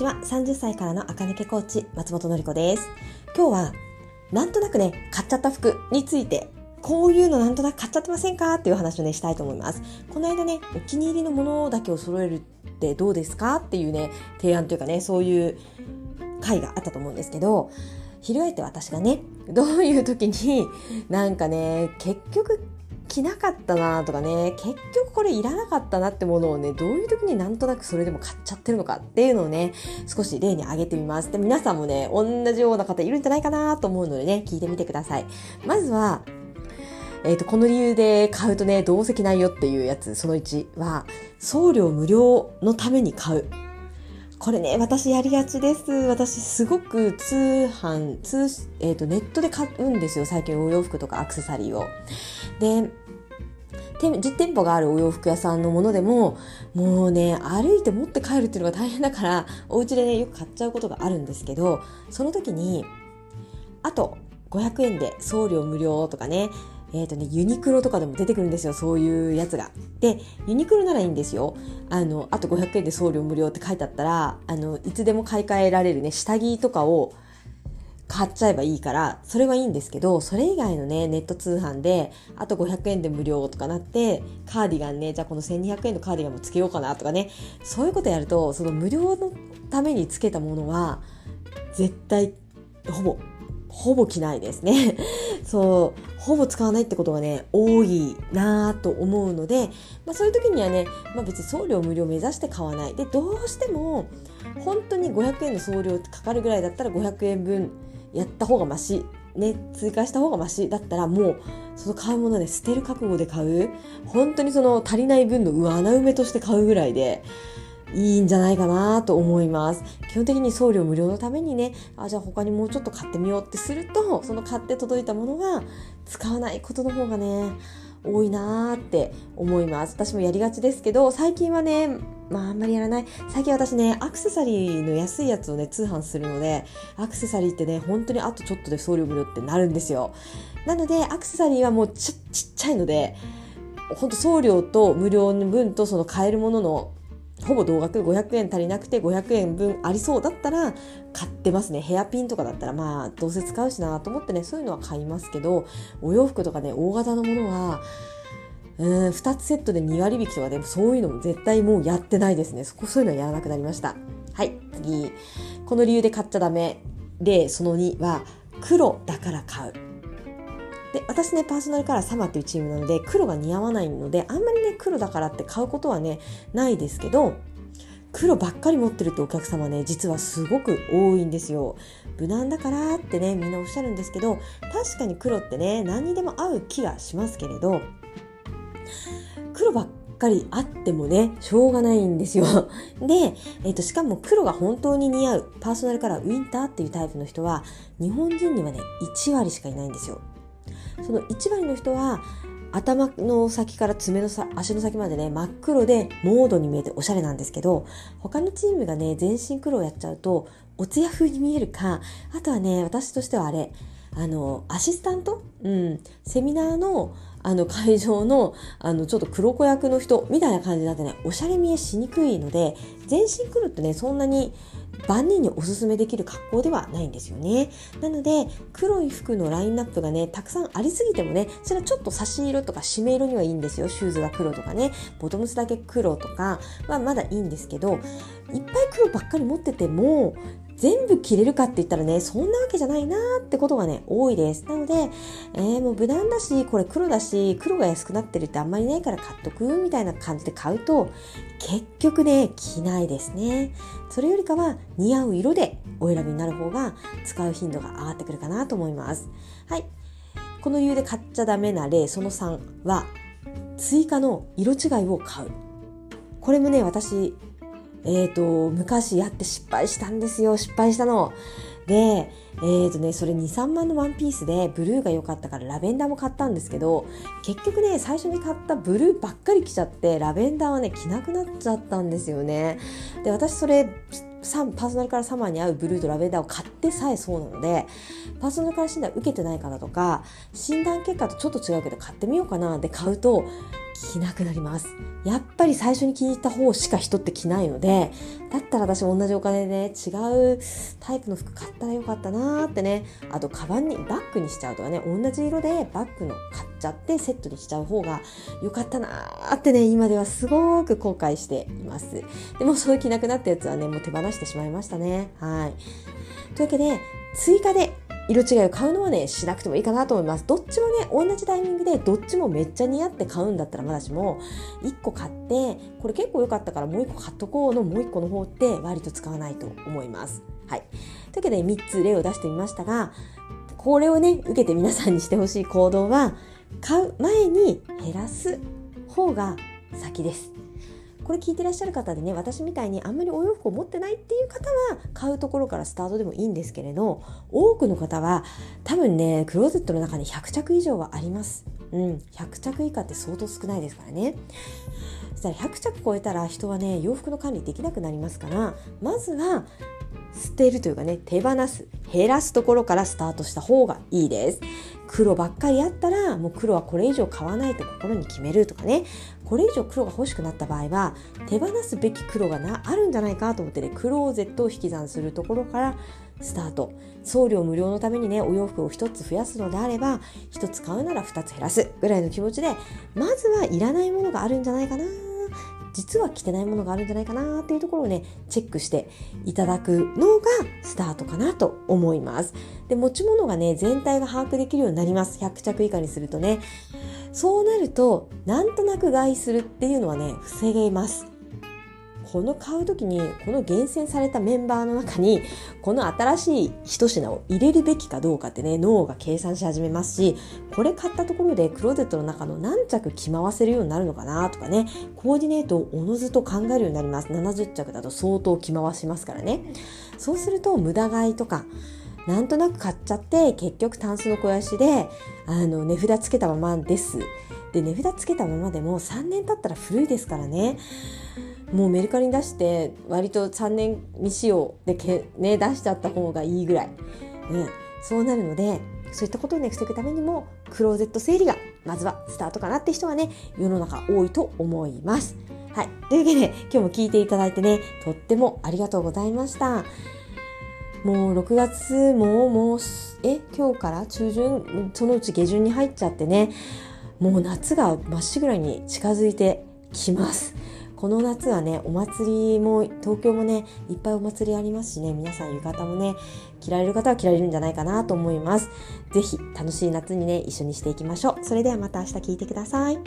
ちは。30歳からの赤抜けコーチ松本の子です。今日はなんとなくね買っちゃった服についてこういうのなんとなく買っちゃってませんか？っていう話をねしたいと思います。この間ねお気に入りのものだけを揃えるってどうですか？っていうね提案というかねそういう回があったと思うんですけど翻って私がねどういう時になんかね結局着なかったなとかね結局これいらなかったなってものをねどういう時になんとなくそれでも買っちゃってるのかっていうのをね少し例に挙げてみますで皆さんもね同じような方いるんじゃないかなと思うのでね聞いてみてくださいまずはえっ、ー、と、この理由で買うとね、同席ないよっていうやつ、その1は、送料無料のために買う。これね、私やりがちです。私すごく通販、通、えっ、ー、と、ネットで買うんですよ。最近お洋服とかアクセサリーを。で、実店舗があるお洋服屋さんのものでも、もうね、歩いて持って帰るっていうのが大変だから、お家でね、よく買っちゃうことがあるんですけど、その時に、あと500円で送料無料とかね、えっ、ー、とね、ユニクロとかでも出てくるんですよ、そういうやつが。で、ユニクロならいいんですよ。あの、あと500円で送料無料って書いてあったら、あの、いつでも買い替えられるね、下着とかを買っちゃえばいいから、それはいいんですけど、それ以外のね、ネット通販で、あと500円で無料とかなって、カーディガンね、じゃあこの1200円のカーディガンもつけようかなとかね、そういうことやると、その無料のためにつけたものは、絶対、ほぼほぼ着ないですね。そう、ほぼ使わないってことがね、多いなぁと思うので、まあそういう時にはね、まあ別に送料無料目指して買わない。で、どうしても、本当に500円の送料かかるぐらいだったら500円分やった方がマシ。ね、追加した方がマシだったらもうその買うもので捨てる覚悟で買う本当にその足りない分の上穴埋めとして買うぐらいでいいんじゃないかなと思います。基本的に送料無料のためにね、あ、じゃあ他にもうちょっと買ってみようってすると、その買って届いたものが使わないことの方がね、多いなーって思います。私もやりがちですけど、最近はね、まああんまりやらない。最近私ね、アクセサリーの安いやつをね、通販するので、アクセサリーってね、本当にあとちょっとで送料無料ってなるんですよ。なので、アクセサリーはもうちちっちゃいので、本当送料と無料の分とその買えるもののほぼ同額500円足りなくて500円分ありそうだったら買ってますねヘアピンとかだったらまあどうせ使うしなと思ってねそういうのは買いますけどお洋服とかね大型のものはうん2つセットで2割引きとかでもそういうのも絶対もうやってないですね。そこそういうのはやらなくなりました。はい次。この理由で買っちゃダメ。でその2は黒だから買う。で私ねパーソナルカラーサマーっていうチームなので黒が似合わないのであんまりね黒だからって買うことはねないですけど黒ばっかり持ってるってお客様ね実はすごく多いんですよ。無難だからってねみんなおっしゃるんですけど確かに黒ってね何にでも合う気がしますけれど黒ばっかりあってもねしょうがないんですよ。で、えーと、しかも黒が本当に似合うパーソナルカラーウィンターっていうタイプの人は日本人にはね1割しかいないんですよ。その1割の人は頭の先から爪のさ足の先までね真っ黒でモードに見えておしゃれなんですけど他のチームがね全身黒をやっちゃうとおつや風に見えるかあとはね私としてはあれあのアシスタント、うん、セミナーのあの会場のあのちょっと黒子役の人みたいな感じになってね。おしゃれ見えしにくいので全身黒ってねそんなに万人におすすめできる格好ではないんですよね。なので黒い服のラインナップがねたくさんありすぎてもねそれはちょっと差し色とか締め色にはいいんですよ。シューズが黒とかね。ボトムスだけ黒とかはまだいいんですけどいっぱい黒ばっかり持ってても全部着れるかって言ったらね、そんなわけじゃないなーってことがね、多いです。なので、えー、もう無難だし、これ黒だし、黒が安くなってるってあんまりないから買っとくみたいな感じで買うと、結局ね、着ないですね。それよりかは似合う色でお選びになる方が使う頻度が上がってくるかなと思います。はい。この理由で買っちゃダメな例、その3は、追加の色違いを買う。これもね、私、えっ、ー、と、昔やって失敗したんですよ。失敗したの。で、えっ、ー、とね、それ2、3万のワンピースでブルーが良かったからラベンダーも買ったんですけど、結局ね、最初に買ったブルーばっかり着ちゃって、ラベンダーはね、着なくなっちゃったんですよね。で、私それ、パーソナルカラーサマーに合うブルーとラベンダーを買ってさえそうなので、パーソナルカラー診断受けてない方とか、診断結果とちょっと違うけど買ってみようかなで買うと、着なくなります。やっぱり最初に気に入った方しか人って着ないので、だったら私も同じお金でね、違うタイプの服買ったらよかったなーってね、あとカバンに、バッグにしちゃうとかね、同じ色でバッグの買っちゃってセットにしちゃう方がよかったなーってね、今ではすごく後悔しています。でもそういう着なくなったやつはね、もう手放してしまいましたね。はい。というわけで、追加で色違いを買うのはね、しなくてもいいかなと思います。どっちもね、同じタイミングでどっちもめっちゃ似合って買うんだったらまだしも、1個買って、これ結構良かったからもう1個買っとこうのもう1個の方って割と使わないと思います。はい。というわけで3つ例を出してみましたが、これをね、受けて皆さんにしてほしい行動は、買う前に減らす方が先です。これ聞いてらっしゃる方でね私みたいにあんまりお洋服を持ってないっていう方は買うところからスタートでもいいんですけれど多くの方は多分ねクローゼットの中に100着以上はあります。うん、100着以下って相当少ないですからね。そしたら100着超えたら人はね洋服の管理できなくなりますからまずは捨てるというかね手放す減らすところからスタートした方がいいです。黒ばっかりあったらもう黒はこれ以上買わないと心に決めるとかね。これ以上黒が欲しくなった場合は手放すべき黒がなあるんじゃないかと思ってねクローゼットを引き算するところからスタート。送料無料のためにねお洋服を1つ増やすのであれば1つ買うなら2つ減らすぐらいの気持ちでまずはいらないものがあるんじゃないかな。実は着てないものがあるんじゃないかなっていうところをねチェックしていただくのがスタートかなと思います。で持ち物がね全体が把握できるようになります。100着以下にするとね。そうなるとなんとなく害するっていうのはね防げます。この買う時にこの厳選されたメンバーの中にこの新しい一品を入れるべきかどうかってね脳が計算し始めますしこれ買ったところでクローゼットの中の何着着回せるようになるのかなとかねコーディネートをおのずと考えるようになります。70着だと相当着回しますからね。そうすると無駄買いとかなんとなく買っちゃって結局タンスの肥やしであの値札つけたままです。で値札つけたままでも3年経ったら古いですからね。もうメルカリに出して割と3年未使用でけ、ね、出しちゃった方がいいぐらい、うん、そうなるのでそういったことをね防ぐためにもクローゼット整理がまずはスタートかなって人はね世の中多いと思います。はい。というわけで今日も聞いていただいてねとってもありがとうございました。もう6月ももうえ今日から中旬？そのうち下旬に入っちゃってねもう夏がまっしぐらに近づいてきますこの夏はねお祭りも東京もねいっぱいお祭りありますしね皆さん浴衣もね着られる方は着られるんじゃないかなと思います。是非楽しい夏にね一緒にしていきましょう。それではまた明日聞いてください。